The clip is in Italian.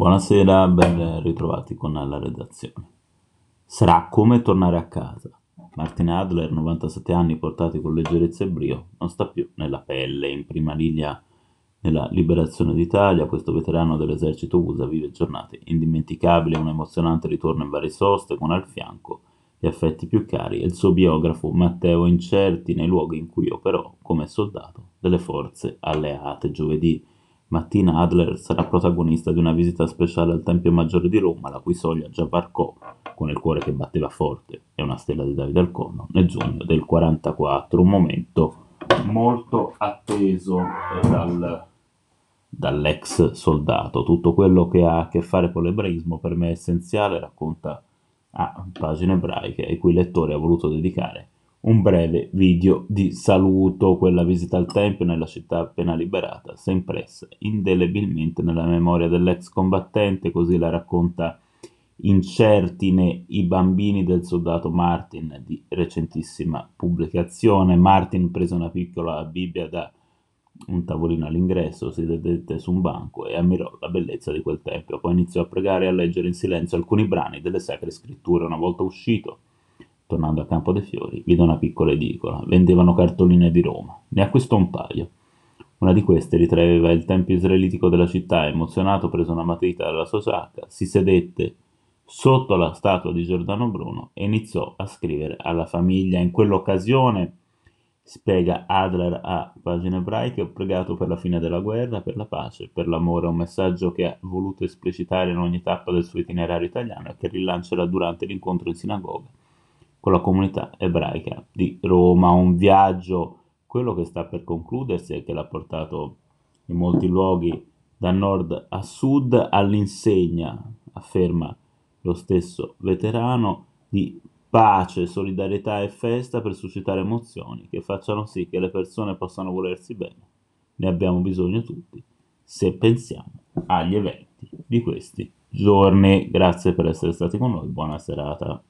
Buonasera, ben ritrovati con la redazione. Sarà come tornare a casa. Martin Adler, 97 anni portati con leggerezza e brio, non sta più nella pelle, in prima linea nella liberazione d'Italia, questo veterano dell'esercito USA vive giornate indimenticabili, un emozionante ritorno in varie soste con al fianco gli affetti più cari e il suo biografo Matteo Incerti nei luoghi in cui operò come soldato delle forze alleate. Giovedì mattina Adler sarà protagonista di una visita speciale al Tempio Maggiore di Roma, la cui soglia già varcò con il cuore che batteva forte e una stella di Davide al collo nel giugno del 44, un momento molto atteso eh, dal, dall'ex soldato. Tutto quello che ha a che fare con l'ebraismo per me è essenziale, racconta a pagine ebraiche ai cui lettori ha voluto dedicare un breve video di saluto. Quella visita al Tempio nella città appena liberata si è impressa indelebilmente nella memoria dell'ex combattente, così la racconta Incertine i bambini del soldato Martin di recentissima pubblicazione. Martin prese una piccola Bibbia da un tavolino all'ingresso, si sedette su un banco e ammirò la bellezza di quel tempio. Poi iniziò a pregare e a leggere in silenzio alcuni brani delle sacre scritture. Una volta uscito, tornando a Campo dei Fiori, vide una piccola edicola. Vendevano cartoline di Roma. Ne acquistò un paio. Una di queste ritraeva il tempio israelitico della città. Emozionato, prese una matita dalla sua giacca, si sedette sotto la statua di Giordano Bruno e iniziò a scrivere alla famiglia. In quell'occasione Spiega Adler a Pagine ebraiche, ho pregato per la fine della guerra, per la pace, per l'amore, un messaggio che ha voluto esplicitare in ogni tappa del suo itinerario italiano e che rilancerà durante l'incontro in sinagoga con la comunità ebraica di Roma, un viaggio, quello che sta per concludersi e che l'ha portato in molti luoghi da nord a sud all'insegna, afferma lo stesso veterano, di pace, solidarietà e festa per suscitare emozioni che facciano sì che le persone possano volersi bene. Ne abbiamo bisogno tutti, se pensiamo agli eventi di questi giorni. Grazie per essere stati con noi, buona serata.